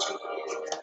えっ?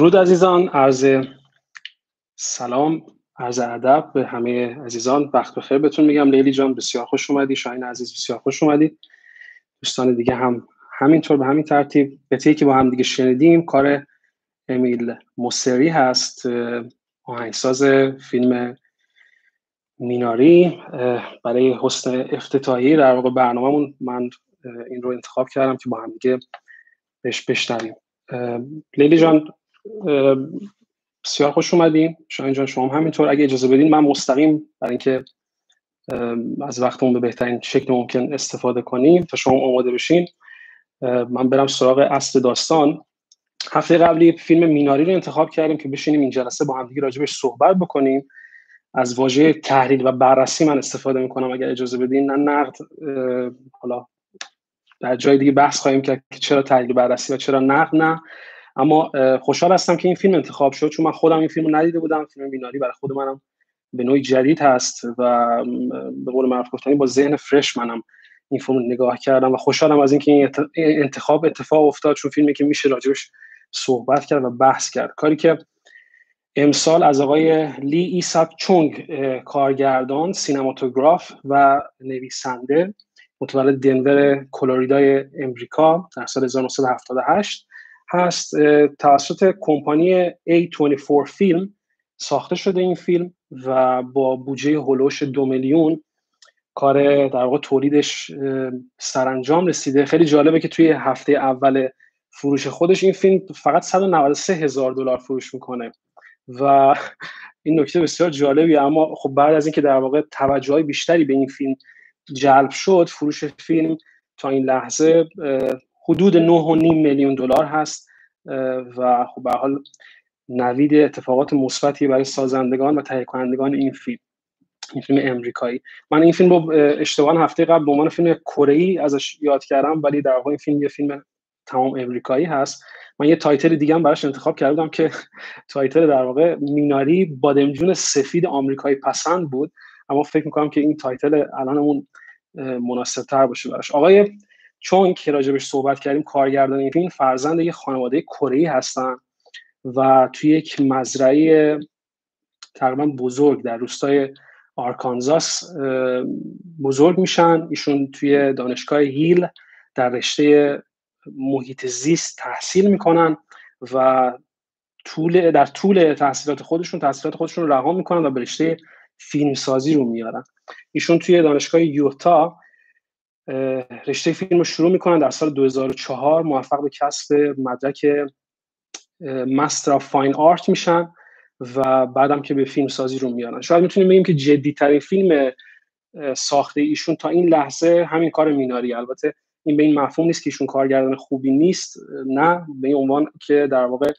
درود عزیزان عرض سلام عرض ادب به همه عزیزان. وقت بخیر بهتون میگم. لیلی جان بسیار خوش اومدی. شاین عزیز بسیار خوش اومدی. دوستان دیگه هم همینطور به همین ترتیب بهتی که با هم دیگه شنیدیم کار امیل مصری هست آهنگساز فیلم میناری. برای حسن افتتاحیه در واقع برنامهمون من این رو انتخاب کردم که با هم دیگه بهش بشنویم. لیلی جان بسیار خوش اومدین. شاید جان شما همینطور. اگه اجازه بدین من مستقیم برای اینکه از وقتمون به بهترین شکل ممکن استفاده کنیم تا شما آماده بشین. من برم سراغ اصل داستان. هفته قبلی فیلم میناری رو انتخاب کردیم که بشینیم این جلسه با همدیگه راجبش صحبت بکنیم. از واژه تحلیل و بررسی من استفاده می‌کنم اگر اجازه بدین. نه نقد حالا در جای دیگه بحث خواهیم کرد که چرا تحلیل و بررسی و چرا نقد نه. اما خوشحال هستم که این فیلم انتخاب شد چون من خودم این فیلم رو ندیده بودم. فیلم بیناری برای خود منم به نوعی جدید هست و به قول معروف گفتنی با ذهن فرش منم این فیلم نگاه کردم و خوشحالم از اینکه این انتخاب اتفاق افتاد چون فیلمی که میشه راجبش صحبت کرد و بحث کرد. کاری که امسال از آقای لی ایساک چونگ کارگردان سینماتوگراف و نویسنده متولد دنور کلوریدای امریکا در سال 1978 هست توسط کمپانی A24 فیلم ساخته شده این فیلم و با بودجه هلوش دو میلیون کار در واقع تولیدش سرانجام رسیده. خیلی جالبه که توی هفته اول فروش خودش این فیلم فقط 193 هزار دلار فروش می‌کنه. و این نکته بسیار جالبی اما خب بعد از اینکه در واقع توجه بیشتری به این فیلم جلب شد فروش فیلم تا این لحظه حدود 9.5 میلیون دلار هست و خب به حال نوید اتفاقات مثبتی برای سازندگان و تهیه کنندگان این فیلم این فیلم امریکایی. من این فیلم رو اشتباه هفته قبل به عنوان فیلم کره ای ازش یاد کردم ولی در واقع این فیلم یه فیلم تمام امریکایی هست. من یه title دیگه هم براش انتخاب کردم که title در واقع میناری بادمجون سفید آمریکایی پسند بود. اما فکر می‌کنم که این title الانمون مناسب تر باشه براش. آقای چونگ که راجبش صحبت کردیم کارگردان این فیلم فرزند یه خانواده کره‌ای هستن و توی یک مزرعه تقریبا بزرگ در روستای آرکانزاس بزرگ میشن. ایشون توی دانشگاه ییل در رشته محیط زیست تحصیل می‌کنن و طول در طول تحصیلات خودشون تحصیلات خودشون رو رها می‌کنن و به رشته فیلمسازی رو میارن. ایشون توی دانشگاه یوتا رشته فیلم رو شروع می‌کنن در سال 2004 موفق به کسب مدرک Master of Fine Art میشن و بعدم که به فیلم سازی رو میارن. شاید می‌تونیم بگیم که جدی ترین فیلم ساخته ایشون تا این لحظه همین کار میناری. البته این به این مفهوم نیست که ایشون کارگردان خوبی نیست نه. به این عنوان که در واقع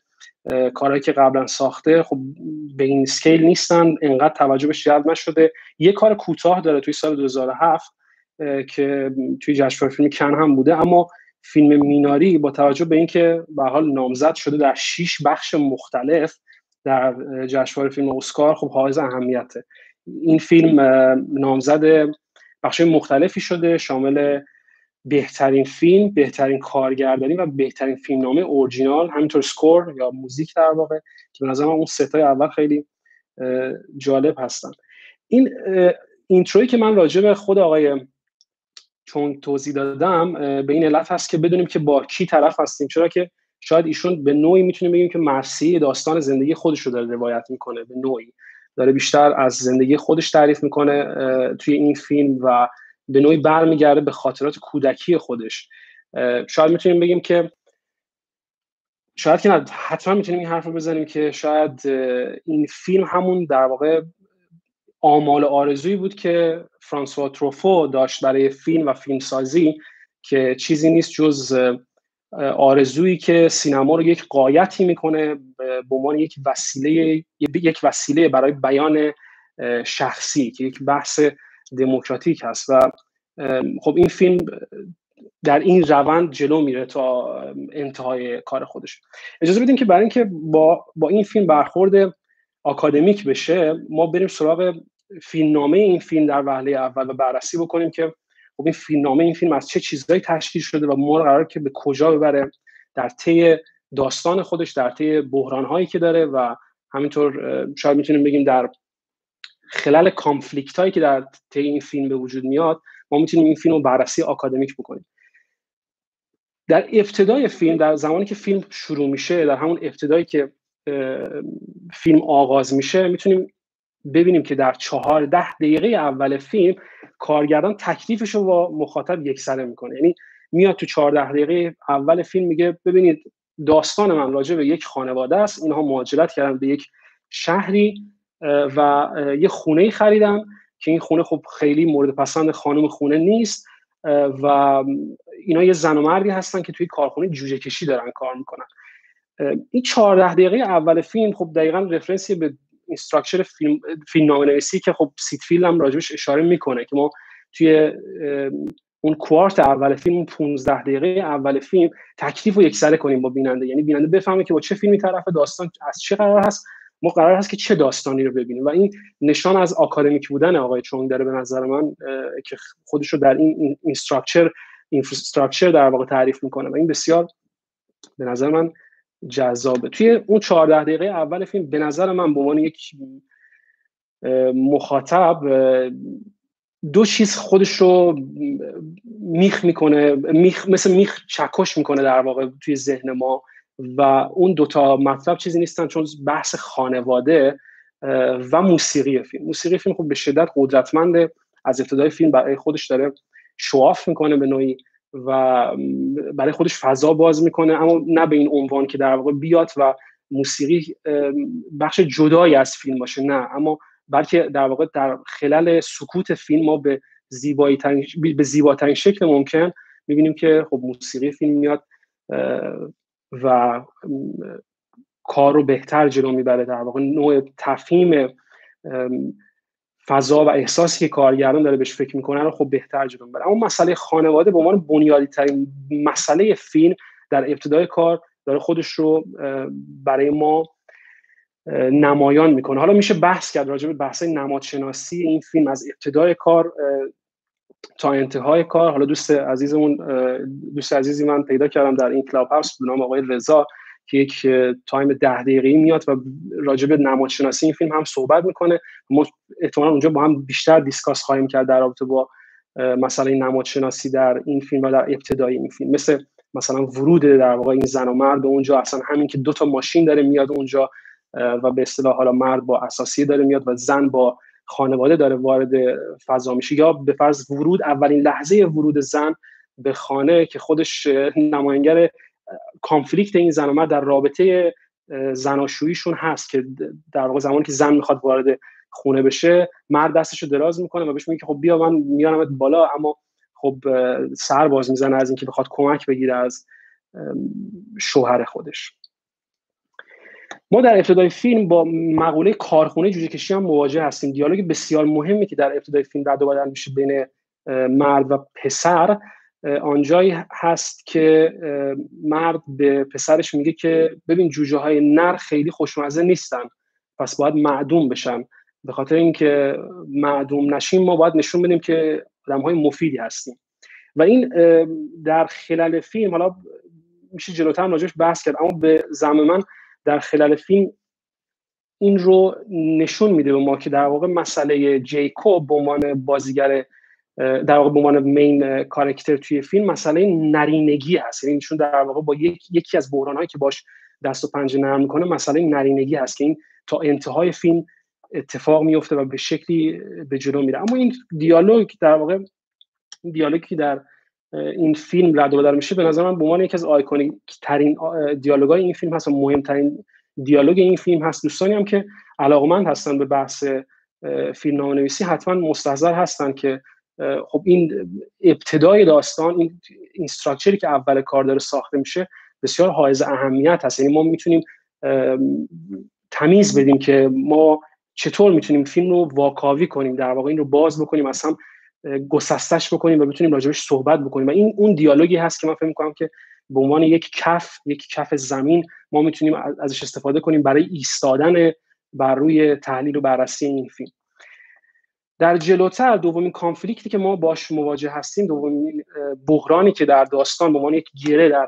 کارهایی که قبلا ساخته خب به این سکیل نیستن. انقدر توجه بهش جلب نشده. یه کار کوتاه داره توی سال 2007 که توی جشنواره فیلم کن هم بوده. اما فیلم میناری با توجه به اینکه به حال نامزد شده در شش بخش مختلف در جشنواره فیلم اسکار خب حائز اهمیته. این فیلم نامزد بخش مختلفی شده شامل بهترین فیلم بهترین کارگردانی و بهترین فیلمنامه اورجینال همینطور سکور یا موزیک در واقع که به اون ستای اول خیلی جالب هستن. این اینتروی که من راجع به خود آقای چون توضیح دادم به این علت هست که بدونیم که با کی طرف هستیم. چرا که شاید ایشون به نوعی می‌تونیم بگیم که مرسی داستان زندگی خودش رو داره روایت می‌کنه به نوعی. داره بیشتر از زندگی خودش تعریف می‌کنه توی این فیلم و به نوعی برمیگرده به خاطرات کودکی خودش. شاید می‌تونیم بگیم که شاید که حتما می‌تونیم این حرف رو بزنیم که شاید این فیلم همون در واقع آمال آرزویی بود که فرانسوا تروفو داشت برای فیلم و فیلمسازی که چیزی نیست جز آرزویی که سینما رو یک قایتی می‌کنه به عنوان یک وسیله یک وسیله برای بیان شخصی که یک بحث دموکراتیک هست و خب این فیلم در این روند جلو میره تا انتهای کار خودش. اجازه بدیم که برای اینکه با با این فیلم برخورد آکادمیک بشه ما بریم سراغ فیلمنامه این فیلم در وهله اول و بررسی بکنیم که خب این فیلمنامه این فیلم از چه چیزهایی تشکیل شده و ما قرار که به کجا ببره در طی داستان خودش در طی بحران هایی که داره و همینطور شاید می‌تونیم بگیم در خلال کانفلیکت هایی که در طی این فیلم به وجود میاد ما می‌تونیم این فیلم رو بررسی آکادمیک بکنیم. در ابتدای فیلم در زمانی که فیلم شروع میشه در همون ابتدایی که فیلم آغاز میشه می‌تونیم ببینیم که در چهارده دقیقه اول فیلم کارگردان تکلیفش رو با مخاطب یکسره می‌کنه. یعنی میاد تو چهارده دقیقه اول فیلم میگه ببینید داستان من راجع به یک خانواده است. اینها مهاجرت کردن به یک شهری و یه خونه خریدن که این خونه خب خیلی مورد پسند خانم خونه نیست و اینا یه زن و مردی هستن که توی کارخونه جوجه کشی دارن کار می‌کنن. این چهارده دقیقه اول فیلم خب دقیقا reference ی به این structure فیلم فیلم نویسی که خب سید فیلد هم راجبش اشاره می‌کنه که ما توی اون quarter اول فیلم 15 دقیقه اول فیلم تکلیف رو یکسره کنیم با بیننده. یعنی بیننده بفهمه که با چه فیلمی طرف داستان از چه قرار هست ما قرار هست که چه داستانی رو ببینیم. و این نشان از آکادمیک بودن آقای چونگ داره به نظر من که خودش رو در این این structure اینفراستراکچر در واقع تعریف می‌کنه. و این بسیار به نظر من جذابه. توی اون 14 دقیقه اول فیلم به نظر من به عنوان یک مخاطب دو چیز خودش رو میخ می‌کنه میخ مثل میخ چکش می‌کنه در واقع توی ذهن ما و اون دوتا مطلب چیزی نیستن چون بحث خانواده و موسیقی فیلم. موسیقی فیلم خب به شدت قدرتمنده. از ابتدای فیلم برای خودش داره شواف می‌کنه به نوعی. و برای خودش فضا باز می‌کنه اما نه به این عنوان که در واقع بیاد و موسیقی بخش جدایی از فیلم باشه نه. اما بلکه در واقع در خلال سکوت فیلم ما به زیبایی به زیباترین شکل ممکن می‌بینیم که خب موسیقی فیلم میاد و کار رو بهتر جلو می‌بره. در واقع نوع تفهیم فضا و احساسی که کارگردان داره بهش فکر می‌کنه رو خب بهتر جلو می‌بره. اما مسئله خانواده به عنوان بنیادی ترین مسئله فیلم در ابتدای کار داره خودش رو برای ما نمایان می‌کنه. حالا میشه بحث کرد راجع به بحث نمادشناسی این فیلم از ابتدای کار تا انتهای کار. حالا دوست عزیزمون دوست عزیزی من پیدا کردم در این کلاب هاوس به نام آقای رضا. که یک time ده دقیقه‌ای میاد و راجع به نمادشناسی این فیلم هم صحبت می‌کنه. ما احتمالا اونجا با هم بیشتر دیسکاس خواهیم کرد در رابطه با مسئله نمادشناسی در این فیلم و در ابتدای این فیلم. مثل مثلا ورود در واقع این زن و مرد اونجا اصلا همین که دو تا ماشین داره میاد اونجا و به اصطلاح حالا مرد با اساسی داره میاد و زن با خانواده داره وارد فضا میشه. یا به فرض ورود اولین لحظه ورود زن به خانه که خودش نماینگر کانفلیکت این زن و در رابطه زناشوییشون هست که در واقع زمانی که زن می‌خواد وارد خونه بشه مرد دستشو دراز می‌کنه و بهش میگه خب بیا من میارمت بالا اما خب سر باز می‌زنه از اینکه بخواد کمک بگیره از شوهر خودش. ما در ابتدای فیلم با مقوله کارخونه جوجه کشی هم مواجه هستیم. دیالوگ بسیار مهمی که در ابتدای فیلم رد و بدل میشه بین مرد و پسر. آنجایی هست که مرد به پسرش میگه که ببین جوجه های نر خیلی خوشمزه نیستن پس باید معدوم بشن. به خاطر اینکه معدوم نشیم ما باید نشون بدیم که آدم های مفیدی هستیم. و این در خلال فیلم حالا میشه جلوتر راجعش بحث کرد اما به زم من در خلال فیلم این رو نشون میده به ما که در واقع مسئله جیکوب به عنوان بازیگر در واقع به عنوان main character توی فیلم مسئله نرینگی هست. یعنی چون در واقع با یک، یکی از بحرانهایی که باش دست و پنجه نرم می‌کنه مسئله نرینگی هست که این تا انتهای فیلم اتفاق میفته و به شکلی به جلو میره. اما این دیالوگ در واقع دیالوگی که در این فیلم رد و بدل میشه به نظر من به عنوان یکی از iconic ترین دیالوگای این فیلم هست و مهمترین دیالوگ این فیلم هست. دوستانی هم که علاقمند هستن به بحث فیلم نویسی حتما مستحضر هستن که خب این ابتدای داستان این اینستراکچری که اول کار داره ساخته میشه بسیار حائز اهمیت هست. یعنی ما می‌تونیم تمیز بدیم که ما چطور می‌تونیم فیلم رو واکاوی کنیم در واقع این رو باز بکنیم اصلا گسستش بکنیم و بتونیم راجبش صحبت بکنیم. و این اون دیالوگی هست که من فکر می‌کنم که به عنوان یک کف یک کف زمین ما می‌تونیم ازش استفاده کنیم برای ایستادن بر روی تحلیل و بررسی این فیلم. در جلوتر دومین کانفلیکتی که ما باش مواجه هستیم دومین بحرانی که در داستان به عنوان یک گره در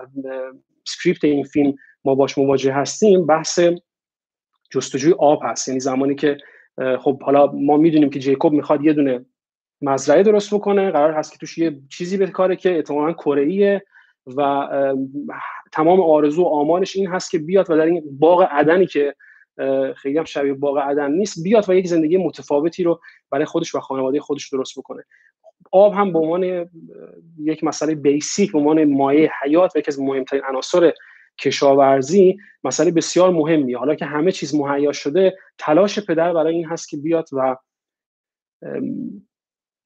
سکریپت این فیلم ما باش مواجه هستیم بحث جستجوی آب هست. یعنی زمانی که خب حالا ما می‌دونیم که جیکوب می‌خواد یه دونه مزرعه درست بکنه قرار هست که توش یه چیزی به کاره که احتمالاً کره و تمام آرزو و آمالش این هست که بیاد و در این باغ عدنی که خیلی هم شبیه باغ عدن نیست. بیاد و یک زندگی متفاوتی رو برای خودش و خانواده خودش درست بکنه. آب هم به عنوان یک مسئله بیسیک به عنوان مایه حیات و یکی از مهمترین عناصر کشاورزی مسئله بسیار مهمیه. حالا که همه چیز مهیا شده تلاش پدر برای این هست که بیاد و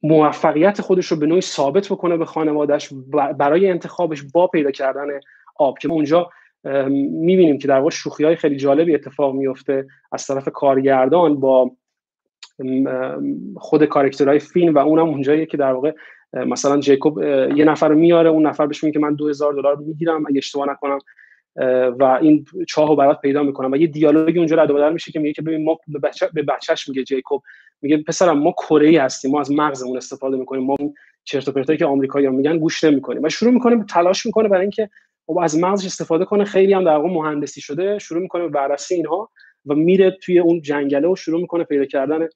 موفقیت خودش رو به نوعی ثابت بکنه به خانوادهش برای انتخابش با پیدا کردن آب. که اونجا می‌بینیم که در واقع شوخی های خیلی جالبی اتفاق میفته از طرف کارگردان با خود کارکترهای فیلم و اونم اونجاییه که در واقع مثلا جیکوب یه نفر میاره اون نفر بهش میگه که من 2000 دلار می‌گیرم اگه اشتباه نکنم و این چاهو برات پیدا می‌کنم. و یه دیالوگی اونجا رد بدل میشه که میگه که ببین ما به, بچه به بچهش میگه جیکوب. میگه پسرم ما کره هستیم ما از مغزمون استفاده می‌کنیم ما چرت و پرتایی که آمریکایی‌ها میگن گوش نمی‌کنیم. و شروع می‌کنه تلاش می‌کنه برای اینکه خب از مغزش استفاده کنه خیلی هم در واقع مهندسی شده شروع می‌کنه به بررسی اینها و میره توی اون جنگله و شروع می‌کنه پیدا کردن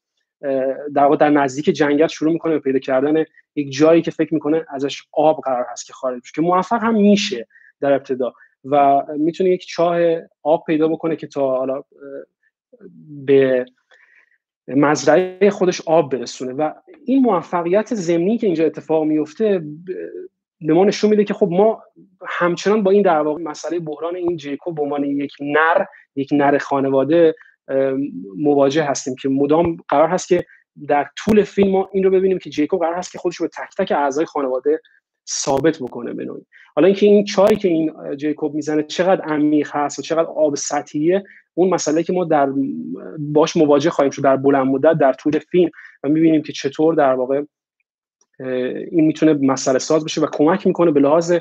در واقع در نزدیک جنگل شروع می‌کنه به پیدا کردن یک جایی که فکر می‌کنه ازش آب قرار هست که خارج بشه که موفق هم میشه در ابتدا و می‌تونه یک چاه آب پیدا بکنه که تا حالا به مزرعه خودش آب برسونه و این موفقیت زمینی که اینجا اتفاق میفته به ما نشون میده که خب ما همچنان با این در واقع مسئله بحران این جیکو به عنوان یک نر یک نر خانواده مواجه هستیم که مدام قرار هست که در طول فیلم ما این رو ببینیم که جیکو قرار هست که خودش رو به تک تک اعضای خانواده ثابت بکنه به نوعی. حالا اینکه این چایی که این جیکوب می‌زنه چقدر عمیق هست و چقدر آب سطحیه اون مسئله که ما در باش مواجه خواهیم شد در بلند مدت در طول فیلم و می‌بینیم که چطور در واقع این می‌تونه مسئله ساز بشه و کمک می‌کنه به لحاظ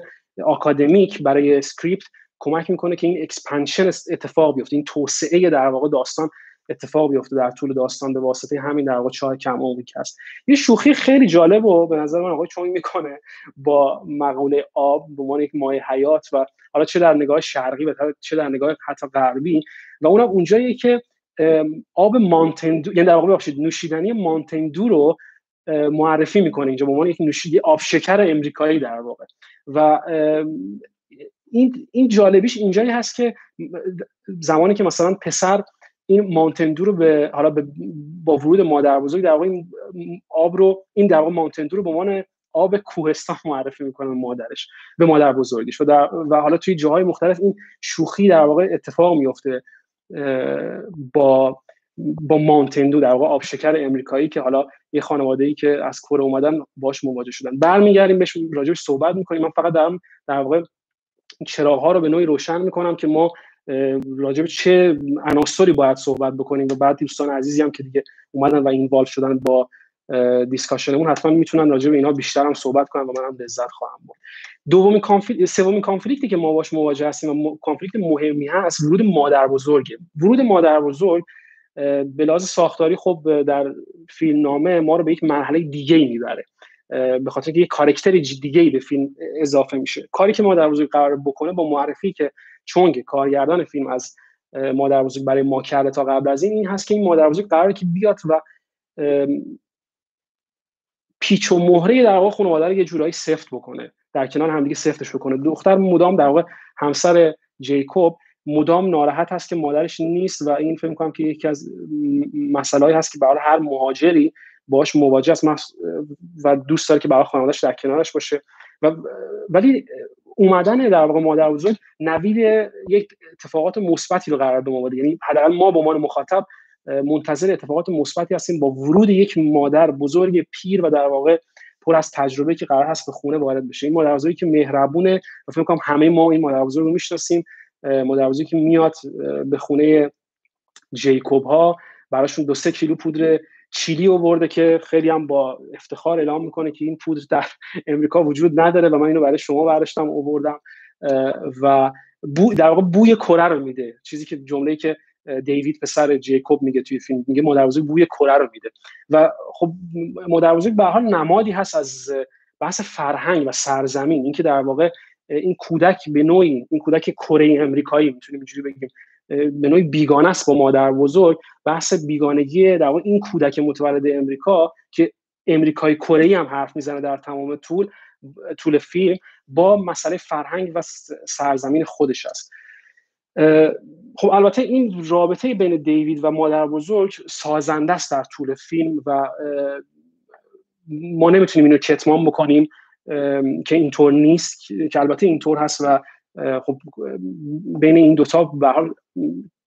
آکادمیک برای script کمک می‌کنه که این expansion اتفاق بیفته. این توسعه در واقع داستان اتفاق بیفته در طول داستان به واسطه همین در واقع چاهی که هست. یه شوخی خیلی جالب و به نظر من آقای چونگ می‌کنه با مقوله آب به عنوان یک مایه حیات و حالا چه در نگاه شرقی و چه در نگاه حتی غربی. و اونم اونجاییه که آب مانتندو یعنی در واقع ببخشید نوشیدنی مانتندو رو معرفی می‌کنه اینجا به عنوان یک نوشیدنی آب شکر امریکایی در واقع. و این این جالبیش اینجایی هست که زمانی که مثلا پسر این مانتندو رو به حالا با ورود مادر بزرگ در واقع این آب رو این در واقع مانتندو رو به عنوان آب کوهستان معرفی می‌کنه به مادرش به مادر بزرگش. و, در و حالا توی جاهای مختلف این شوخی در واقع اتفاق میفته با با مانتندو در واقع آبشکر امریکایی که حالا یه خانواده ای که از کره اومدن باش مواجه شدن. برمیگردیم بهش راجعش صحبت می‌کنیم. من فقط دارم در واقع چراغ ها رو به نوعی روشن می‌کنم که ما راجع به چه عناصری باید صحبت بکنیم و بعد دوستان عزیزی هم که دیگه اومدن و involve شدن با discussion مون حتما می‌تونن راجع به اینا بیشتر هم صحبت کنن و منم لذت خواهم برد. دومین conflict سومین conflict ی که ما باش مواجه هستیم و conflict مهمی هست ورود مادر بزرگه ورود مادر بزرگ به لحاظ ساختاری خب در فیلم نامه ما رو به یک مرحله دیگه می‌بره به خاطر که یک character دیگه ای به فیلم اضافه میشه. کاری که مادر بزرگ قرار بکنه با معرفی که چونگ کارگردان فیلم از مادر بزرگ برای ما کرده تا قبل از این این هست که این مادر بزرگ قراره که بیاد و پیچ و مهره در واقع خانواده رو یه جورایی سفت بکنه در کنار همدیگه سفتش بکنه. دختر مدام در واقع همسر جیکوب مدام ناراحت هست که مادرش نیست و این فکر کنم که یکی از مسائلی هست که برای هر مهاجری باش مواجه است. و دوست داره که برای خانوادهش در کنارش باشه. و ولی اومدن در واقع مادر بزرگ نوید یک اتفاقات مثبتی رو قرار به ما بده یعنی حداقل ما به عنوان مخاطب منتظر اتفاقات مثبتی هستیم با ورود یک مادر بزرگ پیر و در واقع پر از تجربه که قرار هست به خونه وارد بشه. این مادر که مهربونه و فکر کنم همه ما این مادر بزرگ رو می‌شناسیم. مادر بزرگی که میاد به خونه جیکوب ها براشون دو سه کیلو پودر چیلی آورده که خیلی هم با افتخار اعلام می‌کنه که این پودر در امریکا وجود نداره و من اینو برای شما برداشتم آوردم. و بو در واقع بوی کره رو میده. چیزی که جمله‌ای که دیوید پسر جیکوب میگه توی فیلم میگه مادر بزرگ بوی کره رو میده. و خب مادر بزرگ به حال نمادی هست از بحث فرهنگ و سرزمین. اینکه در واقع این کودک به نوعی این کودک کره امریکایی می‌تونیم اینجوری بگیم به نوعی بیگانه است با مادر بزرگ. بحث بیگانگی در این کودک متولد امریکا که امریکایی کره هم حرف می‌زنه در تمام طول طول فیلم با مسئله فرهنگ و سرزمین خودش است. خب البته این رابطه بین دیوید و مادر بزرگ سازنده است در طول فیلم و ما نمی‌تونیم اینو کتمان بکنیم. که اینطور نیست که البته اینطور هست و خب بین این دوتا به حال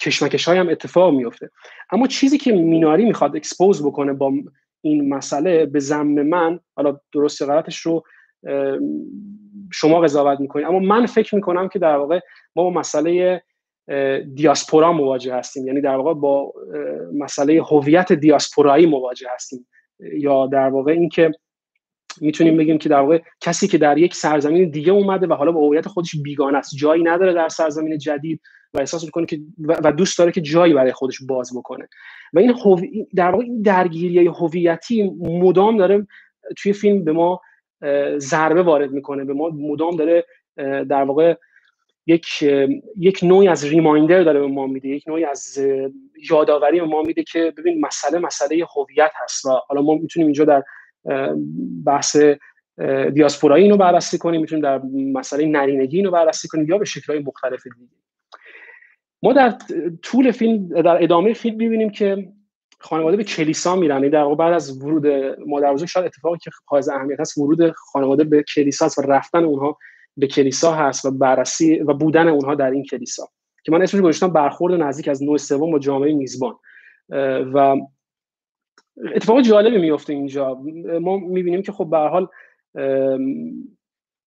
کشمکش های هم اتفاق میفته اما چیزی که میناری می‌خواد اکسپوز بکنه با این مسئله به زم من حالا درست غلطش رو شما قضاوت می‌کنید. اما من فکر می‌کنم که در واقع ما با مسئله دیاسپورا مواجه هستیم. یعنی در واقع با مسئله هویت دیاسپورایی مواجه هستیم. یا در واقع اینکه می‌تونیم بگیم که در واقع کسی که در یک سرزمین دیگه اومده و حالا با هویت خودش بیگانه است جایی نداره در سرزمین جدید و احساس می‌کنه که و دوست داره که جایی برای خودش باز بکنه. و این در واقع این درگیری هویتی مدام داره توی فیلم به ما ضربه وارد می‌کنه به ما مدام داره در واقع یک یک نوعی از ریمایندر داره به ما میده یک نوعی از یادآوری به ما میده که ببین مسئله مسئله هویت هست و حالا ما می‌تونیم اینجا در بحث دیاسپورایی اینو بررسی کنیم می‌تونیم در مسئله نرینگی اینو بررسی کنیم یا به شکلهای مختلف دیگه. ما در طول فیلم در ادامه فیلم ببینیم که خانواده به کلیسا میرن. یعنی در بعد از ورود مادر بزرگ شاید اتفاقی که حائز اهمیت هست ورود خانواده به کلیسا و رفتن اونها به کلیسا هست و بررسی و بودن اونها در این کلیسا. که من اسمش گذاشتم برخورد نزدیک از نوع سوم با جامعه میزبان. و اتفاق جالبی میفته اینجا. ما می‌بینیم که خب به حال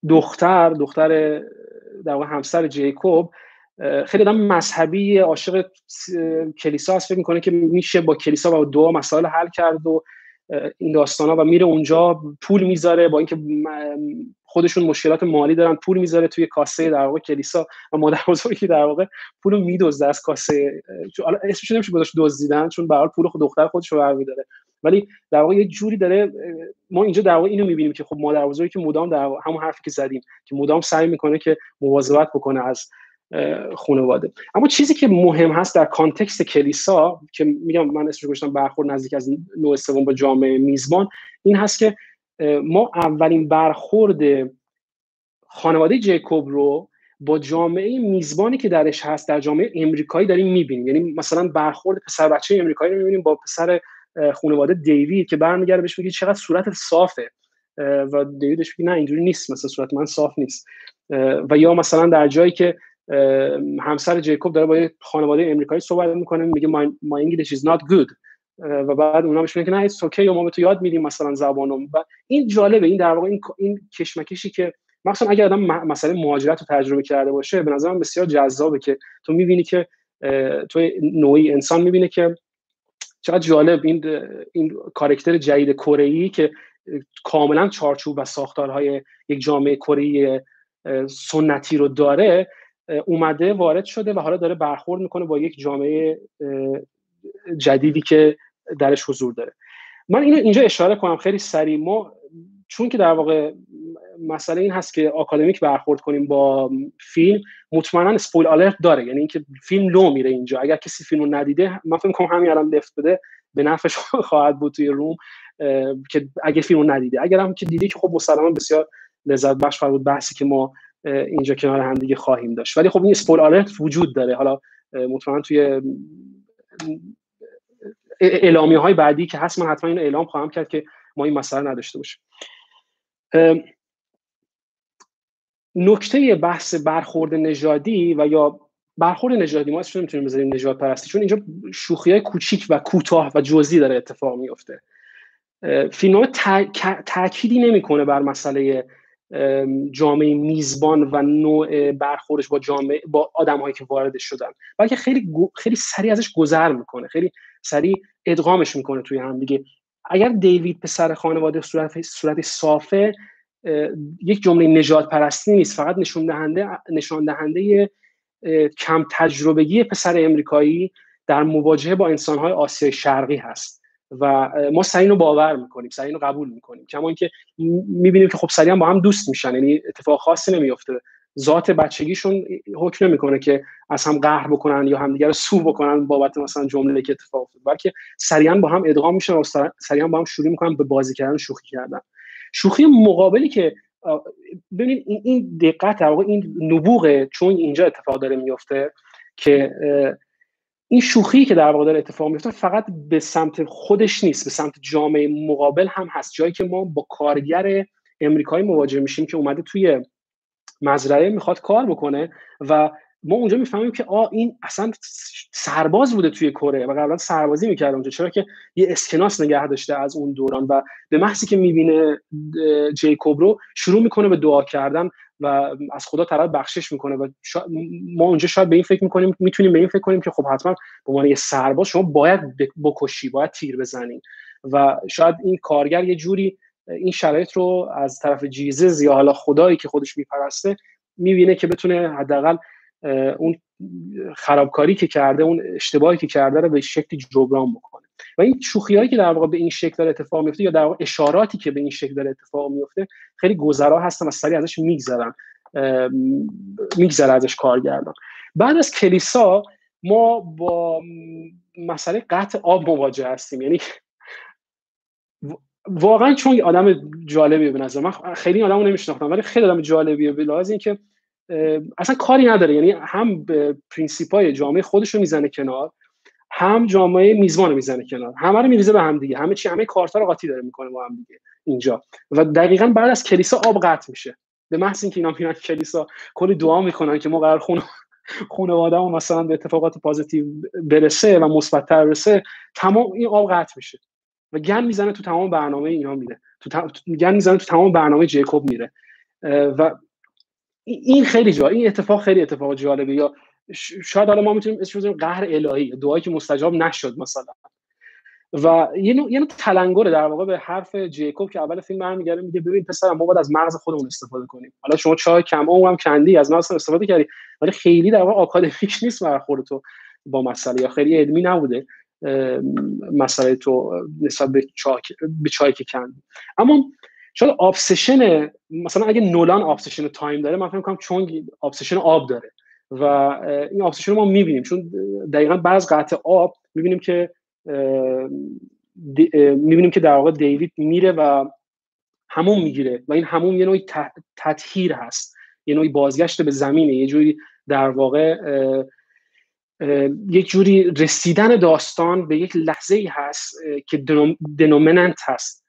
دختر دختر در واقع همسر جیکوب خیلی آدم مذهبی عاشق کلیسا هست فکر می‌کنه که میشه با کلیسا و دعا مسائل حل کرد و این داستانا و میره اونجا پول می‌ذاره با اینکه خودشون مشکلات مالی دارن پول می‌ذاره توی کاسه در واقع کلیسا و مادر بزرگی در واقع پول میدزده از کاسه حالا اسمش نمیشه گذاشت دزدیدن چون به پول خود دختر خودش رو برمیداره. ولی در واقع یه جوری داره ما اینجا در واقع اینو می‌بینیم که خب مادر بزرگی که مدام در همون حرفی که زدیم که مدام سعی می‌کنه که مواظبت بکنه از خانواده. اما چیزی که مهم هست در کانتکست کلیسا که میگم من اسمش گذاشتم برخورد نزدیک از نوع سوم با جامعه میزبان این هست که ما اولین برخورد خانواده جیکوب رو با جامعه میزبانی که درش هست در جامعه امریکایی داریم می‌بینیم. یعنی مثلا برخورد پسر بچه امریکایی رو می‌بینیم با پسر خانواده دیوید که برمیگرده بهش میگه چقدر صورت صافه. و دیویدش میگه نه اینجوری نیست مثلا صورت من صاف نیست. و یا مثلا در جایی که همسر جیکوب داره با خانواده امریکایی صحبت می‌کنه میگه ما انگلیش is not good. و بعد اونا میگن که نه اوکی ما به تو یاد میدیم مثلا زبانم. و این جالبه این در واقع این این کشمکشی که مثلا اگر آدم مسئله مهاجرت رو تجربه کرده باشه به نظرم بسیار جذابه که تو می‌بینی که تو نوعی انسان می‌بینه که چقدر جالب این این کارکتر جدید کره که کاملا چارچوب و ساختارهای یک جامعه کره سنتی رو داره اومده وارد شده و حالا داره برخورد می‌کنه با یک جامعه جدیدی که درش حضور داره. من اینو اینجا اشاره کنم خیلی سریع. ما چون که در واقع مسئله این هست که آکادمیک برخورد کنیم با فیلم مطمئنا spoil alert داره. یعنی اینکه فیلم لو میره اینجا. اگر کسی فیلم رو ندیده من فکر کنم همین الان left بده به نفعش خواهد بود توی room که اگه فیلم رو ندیده. اگر هم که دیدی که خب مسلما بسیار لذت بخش بود بحثی که ما اینجا کنار هم دیگه خواهیم داشت. ولی خب این spoil alert وجود داره. حالا مطمئنا توی اعلامی های بعدی که هست من حتما اینو اعلام خواهم کرد که ما این مسئله نداشته باشیم. نکته بحث برخورد نژادی و یا برخورد نژادی ما اسمش نمی‌تونیم بذاریم نژاد پرستی چون اینجا شوخی های کوچیک و کوتاه و جزئی داره اتفاق میفته فیلم تأکیدی نمی‌کنه بر مسئله جامعه میزبان و نوع برخوردش با جامعه با آدمهایی که وارد شدن بلکه خیلی خیلی سریع ازش گذر می‌کنه. خیلی سریع ادغامش می‌کنه توی هم دیگه. اگر دیوید پسر خانواده صورت صورت صافه یک جمله نجات پرستی نیست فقط نشون دهنده نشان دهنده کم تجربگی پسر امریکایی در مواجهه با انسانهای آسیای شرقی هست. و ما سعی رو باور می‌کنیم سعی رو قبول می‌کنیم. کما اینکه می‌بینیم که خب سریعا با هم دوست میشن یعنی اتفاق خاصی نمیفته ذات بچگیشون حکم نمی‌کنه که از هم قهر بکنن یا همدیگه رو سو بکنن بابت مثلا جمله که اتفاق افتاد. بلکه سریعا با هم ادغام میشن و سریعا با هم شروع می‌کنن به بازی کردن شوخی کردن. شوخی مقابلی که ببینید این دقت در این نبوغه چون اینجا اتفاق داره میفته که این شوخی که در واقع داره اتفاق میفته فقط به سمت خودش نیست به سمت جامعه مقابل هم هست. جایی که ما با کارگر امریکایی مواجه میشیم که اومده توی مزرعه می‌خواد کار بکنه و ما اونجا می‌فهمیم که آ این اصلا سرباز بوده توی کره و قبلا سربازی می‌کرده اونجا. چرا که یه اسکناس نگه داشته از اون دوران و به محضی که می‌بینه جیکوب رو شروع می‌کنه به دعا کردن و از خدا طرف بخشش می‌کنه و ما اونجا شاید به این فکر می‌کنیم می‌تونیم به این فکر کنیم که خب حتما به عنوان یه سرباز شما باید بکشی باید تیر بزنی. و شاید این کارگر یه جوری این شرایط رو از طرف جیزز یا حالا خدایی که خودش میپرسته می‌بینه که بتونه حداقل اون خرابکاری که کرده اون اشتباهی که کرده رو به شکلی جبران بکنه. و این شوخی هایی که در واقع به این شکل داره اتفاق میفته یا در واقع اشاراتی که به این شکل داره اتفاق میفته خیلی گذرا هستن و سریع ازش میگذرن میگذره ازش کارگردان. بعد از کلیسا ما با مسئله قطع آب مواجه هستیم. یعنی واقعا چون آدم جالبیه به نظر من خیلی آدمو نمیشناختم ولی خیلی آدم جالبیه به لحاظ اینکه اصلا کاری نداره. یعنی هم به پرینسیپای جامعه خودش رو می‌زنه کنار هم جامعه میزبان رو می‌زنه کنار. همه رو میریزه به هم دیگه. همه چی همه کارتا رو قاطی داره می‌کنه با هم دیگه اینجا. و دقیقا بعد از کلیسا آب قطع میشه. به محض اینکه اینا میرن کلیسا کلی دعا می‌کنن که ما قرار خونه خانواده مثلا به اتفاقات پازیتیو برسه و مثبتتر برسه تمام این آب قطع میشه. و گن می‌زنه تو تمام برنامه اینا میره تو گن می‌زنه تو تمام برنامه جیکوب میره. و این خیلی جا این اتفاق خیلی اتفاق جالبه. یا شاید حالا ما می‌تونیم اسمش بزنیم قهر الهی دعایی که مستجاب نشد مثلا. و یه نوع یه تلنگره در واقع به حرف جیکوب که اول فیلم برمیگره میگه ببین پسرم ما باید از مغز خودمون استفاده کنیم. حالا شما چای کم هم کندی از مغز استفاده کردی. ولی خیلی در واقع آکادمیک نیست برخورد تو با مسئله. یا خیلی علمی نبوده. مسئله تو نسبت به چاهی به چاهی که کندی. اما شاید obsession مثلا اگه نولان obsession time داره من فکر کنم چونگ obsession آب داره. و این obsession رو ما می‌بینیم. چون دقیقا بعد قطع آب می‌بینیم که می‌بینیم که در واقع دیوید میره و حموم می‌گیره. و این حموم یه نوعی تطهیر هست. یه نوعی بازگشت به زمینه. یه جوری در واقع یک جوری رسیدن داستان به یک لحظه ای هست که دنومننت هست.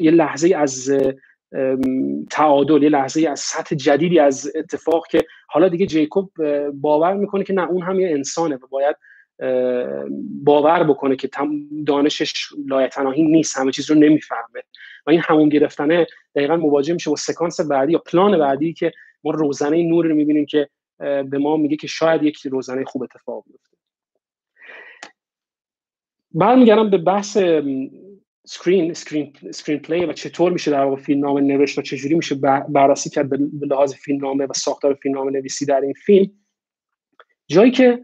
یه, لحظه از تعادل یه لحظه از سطح جدیدی از اتفاق که حالا دیگه جیکوب باور می‌کنه که نه اون هم یه انسانه و باید باور بکنه که دانشش لایتناهی نیست همه چیز رو نمی‌فهمه. و این همون گرفتنه دقیقا مواجه میشه با سکانس بعدی یا پلان بعدی که ما روزنه نور رو می‌بینیم که به ما میگه که شاید یک روزنه خوب اتفاق بیفته. برمیگردم به بحث screen screen screenplay و چطور میشه در واقع فیلم نامه نوشت و چجوری میشه بررسی کرد به لحاظ فیلم نامه و ساختار فیلم نامه نویسی در این فیلم. جایی که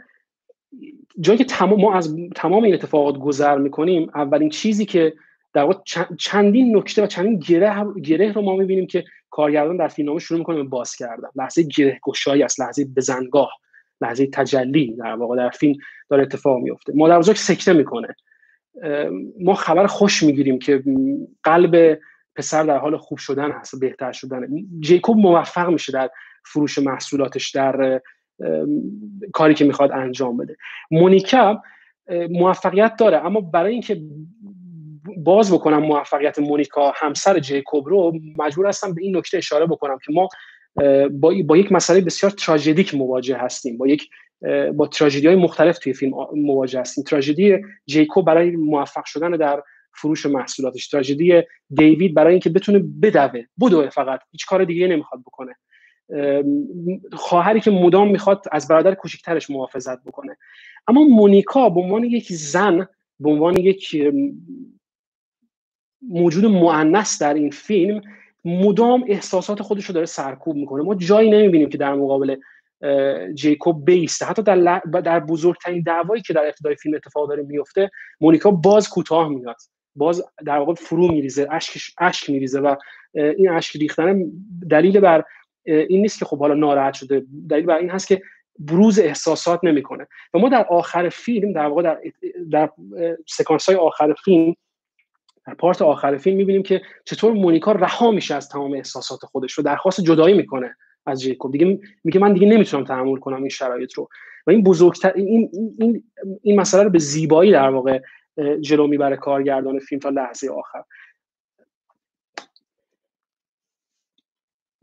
جایی که تمام ما از تمام این اتفاقات گذر می‌کنیم اولین چیزی که در واقع چندین نکته و چندین گره گره رو ما می‌بینیم که کارگردان در فیلمنامه شروع می‌کنه به باز کردن. لحظه گره گشایی است لحظه بزنگاه لحظه تجلی در واقع در فیلم داره اتفاق میفته مادر بزرگ سکته می‌کنه. ما خبر خوش می‌گیریم که قلب پسر در حال خوب شدن هست بهتر شدن. جیکوب موفق میشه در فروش محصولاتش در کاری که می‌خواد انجام بده. مونیکا موفقیت داره اما برای اینکه باز بکنم موفقیت مونیکا همسر جیکوب رو مجبور هستم به این نکته اشاره بکنم که ما با, با یک مسئله بسیار تراژدیک مواجه هستیم با یک با تراژدی های مختلف توی فیلم مواجه هستیم. تراژدی جیکوب برای موفق شدن در فروش محصولاتش تراژدی دیوید برای اینکه بتونه بدوه بدوه فقط هیچ کار دیگه نمی‌خواد بکنه. خواهری که مدام می‌خواد از برادر کوچکترش محافظت بکنه. اما مونیکا به عنوان یک زن به عنوان یک موجود معنس در این فیلم مدام احساسات خودش رو داره سرکوب می‌کنه. ما جایی نمی‌بینیم که در مقابل جیکوب بیسته. حتی در, در بزرگترین دعوایی که در ابتدای فیلم اتفاق داره میفته مونیکا باز کوتاه میاد. باز در واقع فرو میریزه اشک اشک میریزه و این اشک ریختن دلیل بر این نیست که خب حالا ناراحت شده. دلیل بر این هست که بروز احساسات نمی‌کنه. و ما در آخر فیلم در واقع در, در سکانس های آخر فیلم در پارت آخر فیلم می‌بینیم که چطور مونیکا رها میشه از تمام احساسات خودش و درخواست جدایی می‌کنه از جیکوب دیگه میگه من دیگه نمی‌تونم تحمل کنم این شرایط رو. و این بزرگتر این این این مسئله رو به زیبایی در واقع جلو می‌بره کارگردان فیلم تا لحظه آخر.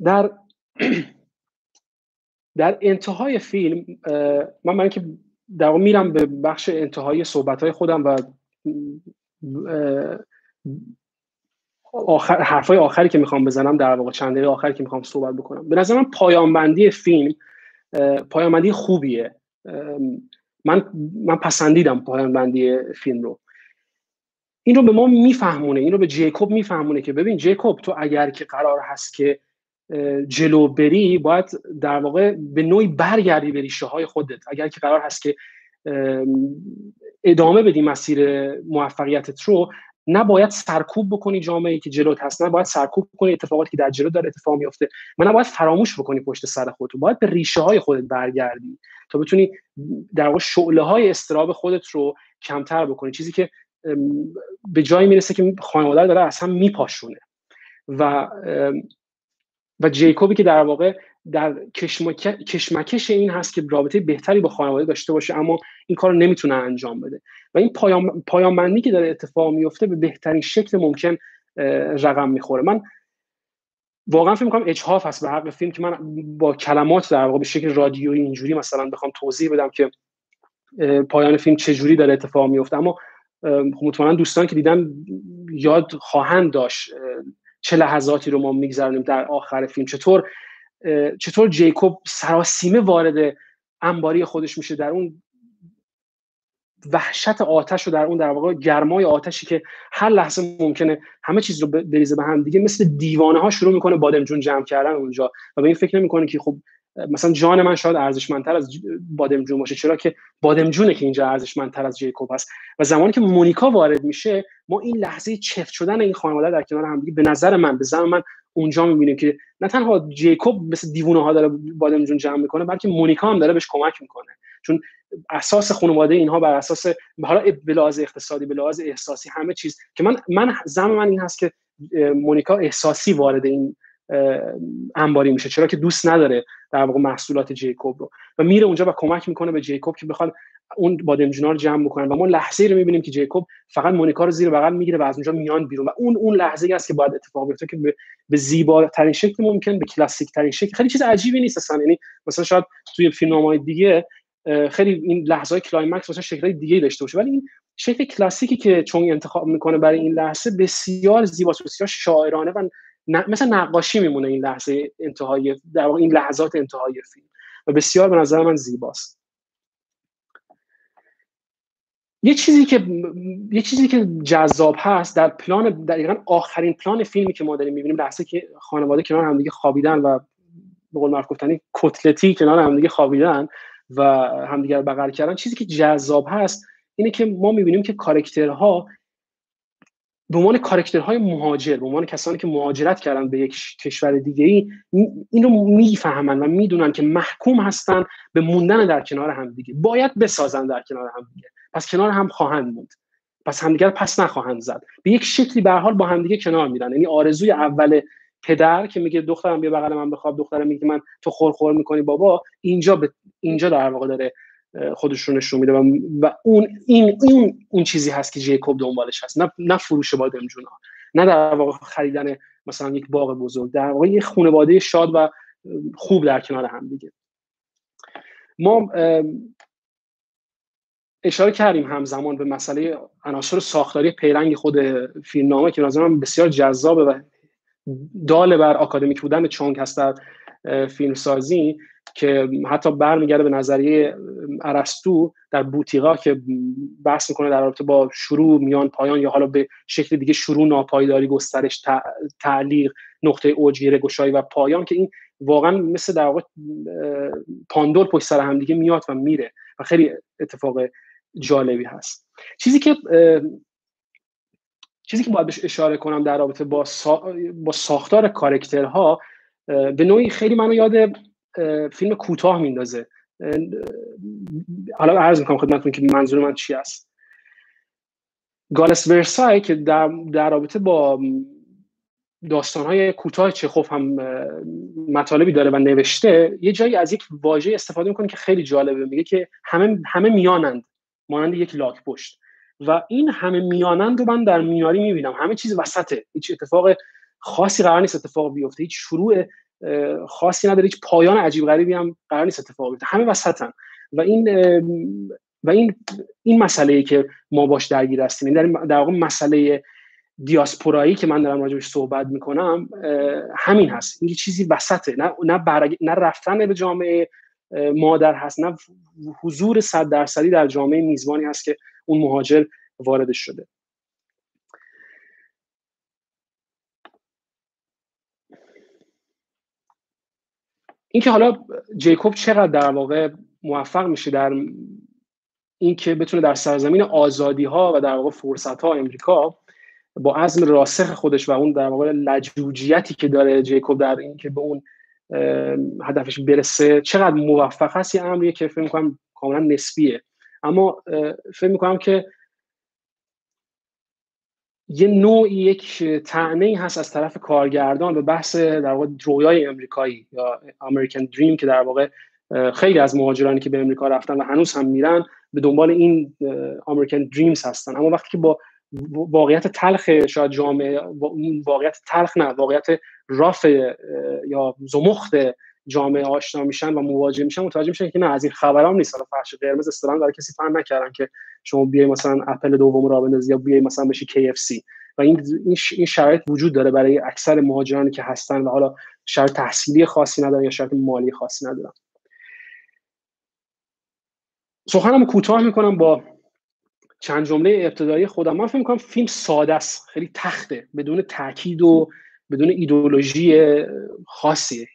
در در انتهای فیلم من من که در میرم به بخش انتهای صحبت های خودم و آخر حرفای آخری که می‌خوام بزنم در واقع چند دقیقه آخری که می‌خوام صحبت بکنم. به نظر من پایانبندی فیلم پایانبندی خوبیه. من من پسندیدم پایانبندی فیلم رو. این رو به ما میفهمونه این رو به جیکوب میفهمونه که ببین جیکوب تو اگر که قرار هست که جلو بری باید در واقع به نوعی برگردی به ریشه خودت. اگر که قرار هست که ادامه بدی مسیر موفقیتت رو نباید سرکوب بکنی جامعه که جلوت هست باید سرکوب بکنی اتفاقاتی که در جلو داره اتفاق میفته و نباید فراموش بکنی پشت سر خودت باید به ریشه های خودت برگردی تا بتونی در واقع شعله های استراب خودت رو کمتر بکنی. چیزی که به جایی می‌رسه که خانواده داره اصلا میپاشونه. و و جیکوبی که در واقع در کشمکش این هست که رابطه بهتری با خانواده داشته باشه اما این کار رو نمی‌تونه انجام بده. و این پایان پایانبندی که داره اتفاق میفته به بهترین شکل ممکن رقم می‌خوره. من واقعا فکر می‌کنم اجحاف هست به حق فیلم که من با کلمات در واقع به شکل رادیویی اینجوری مثلا بخوام توضیح بدم که پایان فیلم چجوری داره اتفاق میفته اما مطمئنا دوستان که دیدن یاد خواهند داشت چه لحظاتی رو ما میگذرونیم در آخر فیلم چطور چطور جیکوب سراسیمه وارد انباری خودش میشه در اون وحشت آتش و در اون در واقع گرمای آتشی که هر لحظه ممکنه همه چیز رو بریزه به هم. دیگه مثل دیوانه ها شروع می‌کنه بادمجون جمع کردن اونجا. و به این فکر نمی‌کنه که خب مثلا جان من شاید ارزشمندتر از بادمجون باشه. چرا که بادمجونه که اینجا ارزشمندتر از جیکوب هست. و زمانی که مونیکا وارد میشه ما این لحظه چفت شدن این خانواده در کنار هم به نظر من به زمان من اونجا می‌بینیم که نه تنها جیکوب مثل دیوونه ها داره بادمجون جمع می‌کنه بلکه مونیکا هم داره بهش کمک می‌کنه. چون اساس خانواده اینها بر اساس حالا به لحاظ اقتصادی به احساسی همه چیز که من من زمان من این هست که مونیکا احساسی وارد این انباری میشه چرا که دوست نداره در واقع محصولات جیکوب رو. و میره اونجا و کمک می‌کنه به جیکوب که بخواد اون بادمجونا رو جمع بکنن و ما لحظه رو می‌بینیم که جیکوب فقط مونیکا رو زیر بغل می‌گیره و از اونجا میان بیرون. و اون اون لحظه است که باید اتفاق بیفته که به, به زیباترین شکل ممکن به کلاسیک ترین شکل. خیلی چیز عجیبی نیست اصلا. یعنی مثلا شاید توی فیلم‌های دیگه خیلی این لحظه های climax مثلا شکل دیگه داشته باشه. ولی این شکل کلاسیکی که چون انتخاب می‌کنه برای این لحظه بسیار زیباست بسیار شاعرانه و مثل نقاشی میمونه این لحظه انتهای در واقع این لحظات انتهای فیلم. و بسیار به نظر من زیباست. یه چیزی که یه چیزی که جذاب هست در پلان دقیقا آخرین پلان فیلمی که ما داریم می‌بینیم لحظه که خانواده کنار همدیگه خوابیدن و به قول معروف گفتنی کتلتی کنار همدیگه خوابیدن و همدیگه رو بغل کردن چیزی که جذاب هست اینه که ما می‌بینیم که کارکترها به عنوان کارکترهای مهاجر به عنوان کسانی که مهاجرت کردن به یک کشور دیگه ای این رو می‌فهمن و می‌دونن که محکوم هستن به موندن در کنار هم دیگه. باید بسازن در کنار هم دیگه. پس کنار هم خواهند موند. پس همدیگر پس نخواهند زد. به یک شکلی به حال با همدیگه کنار میرن. یعنی آرزوی اول پدر که میگه دخترم بیا بغل من بخواب دخترم میگه من تو خور خور می‌کنی بابا اینجا به اینجا در واقع داره خودش رو نشون میده و, و اون این اون اون چیزی هست که جیکوب دنبالش هست. نه نه فروش بادمجونا نه در واقع خریدن مثلا یک باغ بزرگ. در واقع یک خانواده شاد و خوب در کنار هم دیگه. ما اشاره کردیم همزمان به مسئله عناصر ساختاری پیرنگ خود فیلمنامه که نظرم بسیار جذابه و دال بر آکادمیک بودن چونگ هست. در فیلمسازی که حتی برمیگرده به نظریه ارسطو در بوتیقا که بحث می‌کنه در رابطه با شروع میان پایان یا حالا به شکل دیگه شروع ناپایداری گسترش تعلیق نقطه اوج گشایی و پایان که این واقعا مثل در واقع پاندور پشت سر هم دیگه میاد و میره و خیلی اتفاق جالبی هست. چیزی که چیزی که باید بهش اشاره کنم در رابطه با, با ساختار کارکترها به نوعی خیلی منو یاد فیلم کوتاه میندازه. حالا عرض می‌کنم خدمتتون که منظور من چی است. گالس ورسای که در, در رابطه با داستانهای کوتاه چخوف هم مطالبی داره و نوشته یه جایی از یک واژه استفاده می‌کنه که خیلی جالبه. میگه که همه همه میانند مانند یک لاک پشت. و این همه میانند رو من در میاری می‌بینم. همه چیز وسطه. هیچ اتفاق خاصی قرار نیست اتفاق بیفته. هیچ شروع خاصی نداره. هیچ پایان عجیب غریبی هم قرار نیست اتفاق بیفته. همه وسطن. و این و این این مسئله ای که ما باش درگیر هستیم در در واقع مسئله دیاسپورایی که من دارم راجبش صحبت می‌کنم همین هست. این چیزی وسطه. نه نه, برگ... نه رفتن به جامعه مادر هست. نه حضور صد درصدی در جامعه میزبانی هست که اون مهاجر واردش شده. اینکه حالا جیکوب چقدر در واقع موفق میشه در اینکه بتونه در سرزمین آزادی ها و در واقع فرصت ها امریکا با عزم راسخ خودش و اون در واقع لجوجیتی که داره جیکوب در اینکه به اون هدفش برسه چقدر موفق هست یه امریه که فکر می‌کنم کاملا نسبیه. اما فکر می‌کنم که یه نوعی یک تعنی هست از طرف کارگردان به بحث در واقع رویای امریکایی یا امریکن دریم که در واقع خیلی از مهاجرانی که به امریکا رفتن و هنوز هم میرن به دنبال این امریکن دریمز هستن. اما وقتی که با واقعیت تلخ شاید جامعه واقعیت تلخ نه واقعیت راف یا زمخت جامعه آشنا میشن و مواجه میشن متوجه میشن که نه از این خبرام نیست. حالا فرش قرمز استران برای کسی فهم نکردن که شما بیای مثلا اپل دوم را بندازی یا بیای مثلا بشی KFC و این این شرایط وجود داره برای اکثر مهاجرانی که هستن و حالا شرط تحصیلی خاصی ندارن یا شرط مالی خاصی ندارن. سخنم کوتاه می‌کنم با چند جمله ابتدایی خودم. من فکر می‌کنم فیلم ساده است خیلی تخته بدون تاکید و بدون ایدئولوژی خاصیه.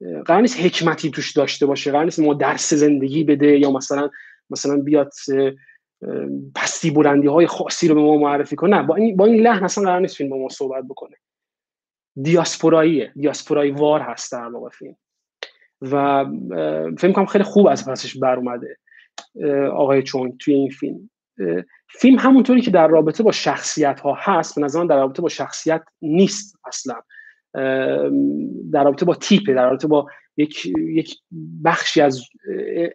قرار نیست حکمتی توش داشته باشه قرار نیست ما درس زندگی بده یا مثلا مثلا بیاد پستی بلندی های خاصی رو به ما معرفی کنه. نه با این با این لحن اصلا قرار نیست فیلم با ما صحبت بکنه. دیاسپوراییه دیاسپورایی وار هست در واقع فیلم. و فیلم کنم خیلی خوب از پسش بر اومده آقای چون توی این فیلم. فیلم همونطوری که در رابطه با شخصیت ها هست به نظر در رابطه با شخصیت نیست اصلا. در رابطه با تیپه در رابطه با یک, یک بخشی از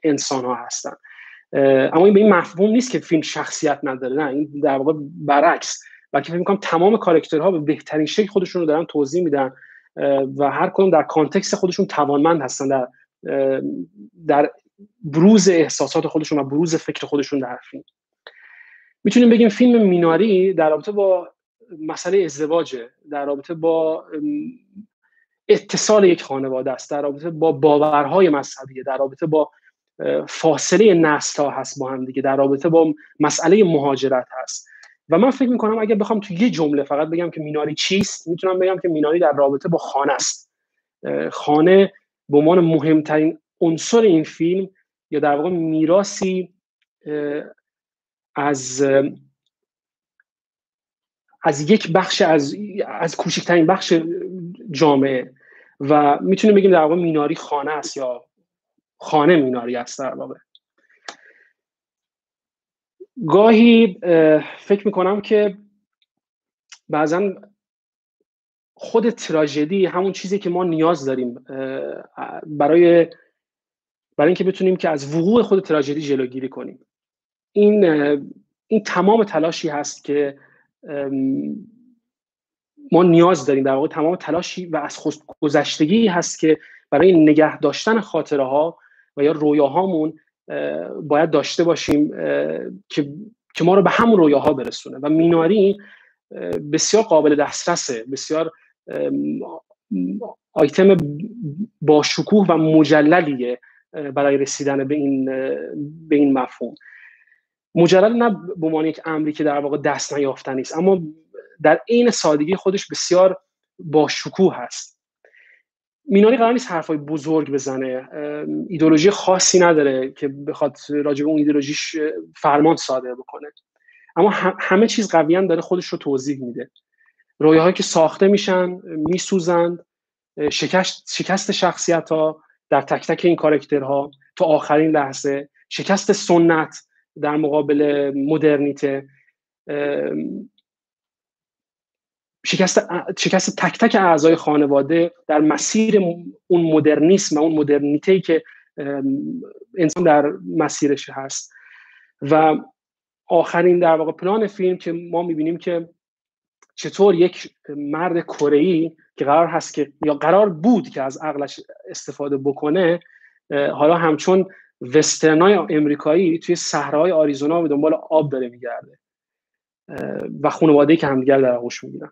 انسان ها هستن اما این به این مفهوم نیست که فیلم شخصیت نداره نه این در واقع برعکس. بلکه فکر می‌کنم تمام کاراکترها به بهترین شکل خودشون رو دارن توضیح میدن و هر کدوم در کانتکست خودشون توانمند هستن در در بروز احساسات خودشون و بروز فکر خودشون در فیلم. می‌تونیم بگیم فیلم میناری در رابطه با مسئله ازدواجه در رابطه با اتصال یک خانواده است در رابطه با باورهای مذهبی در رابطه با فاصله نسل ها هست با هم دیگه در رابطه با مسئله مهاجرت هست. و من فکر می‌کنم اگر بخوام تو یه جمله فقط بگم که میناری چیست می‌تونم بگم که میناری در رابطه با خانه است. خانه به عنوان مهمترین عنصر این فیلم یا در واقع میراسی از از یک بخش از از کوچکترین بخش جامعه و می‌تونیم بگیم در واقع میناری خانه است یا خانه میناری است در واقع. گاهی فکر می‌کنم که بعضا خود تراژدی همون چیزی که ما نیاز داریم برای برای اینکه بتونیم که از وقوع خود تراژدی جلوگیری کنیم. این این تمام تلاشی هست که ما نیاز داریم در واقع تمام تلاشی و از گذشتگی هست که برای نگه داشتن خاطره ها و یا رویاهامون باید داشته باشیم که که ما رو به همون رویاها برسونه. و میناری بسیار قابل دسترسه. بسیار آیتم با شکوه و مجللیه برای رسیدن به این به این مفهوم. مجلل نه به عنوان یک امری که در واقع دست نیافتنی است اما در عین سادگی خودش بسیار با شکوه هست. میناری قرار نیست حرفای بزرگ بزنه. ایدولوژی خاصی نداره که بخواد راجع به اون ایدولوژیش فرمان صادر بکنه. اما همه چیز قویا داره خودش رو توضیح میده. رویاهایی که ساخته میشن میسوزند شکست شکست شخصیت ها در تک تک این کارکترها تا آخرین لحظه شکست سنت در مقابل مدرنیته شکست شکست تک تک اعضای خانواده در مسیر اون مدرنیسم و اون مدرنیته که انسان در مسیرش هست. و آخرین در واقع پلان فیلم که ما می‌بینیم که چطور یک مرد کره که قرار هست که یا قرار بود که از عقلش استفاده بکنه حالا همچون وسترنای امریکایی توی صحرای آریزونا به دنبال آب داره میگرده و خانواده که همدیگر در آغوش می‌گیرن.